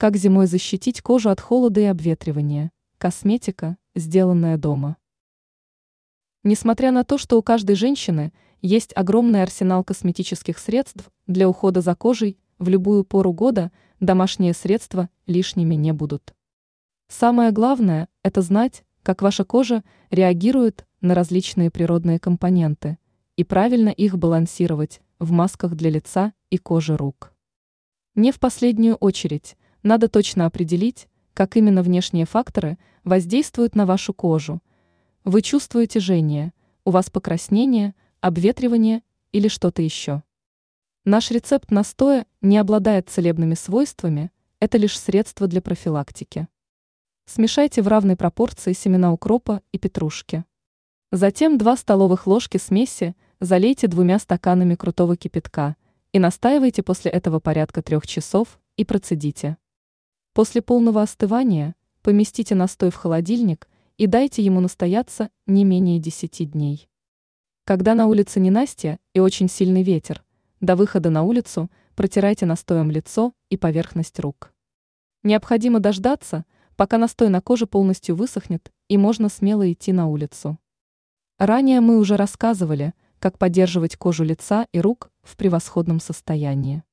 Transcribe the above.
Как зимой защитить кожу от холода и обветривания? Косметика, сделанная дома. Несмотря на то, что у каждой женщины есть огромный арсенал косметических средств для ухода за кожей, в любую пору года домашние средства лишними не будут. Самое главное – это знать, как ваша кожа реагирует на различные природные компоненты и правильно их балансировать в масках для лица и кожи рук. Не в последнюю очередь – надо точно определить, как именно внешние факторы воздействуют на вашу кожу. Вы чувствуете жжение, у вас покраснение, обветривание или что-то еще. Наш рецепт настоя не обладает целебными свойствами, это лишь средство для профилактики. Смешайте в равной пропорции семена укропа и петрушки. Затем 2 столовых ложки смеси залейте двумя стаканами крутого кипятка и настаивайте после этого порядка трех часов и процедите. После полного остывания поместите настой в холодильник и дайте ему настояться не менее 10 дней. Когда на улице ненастье и очень сильный ветер, до выхода на улицу протирайте настоем лицо и поверхность рук. Необходимо дождаться, пока настой на коже полностью высохнет и можно смело идти на улицу. Ранее мы уже рассказывали, как поддерживать кожу лица и рук в превосходном состоянии.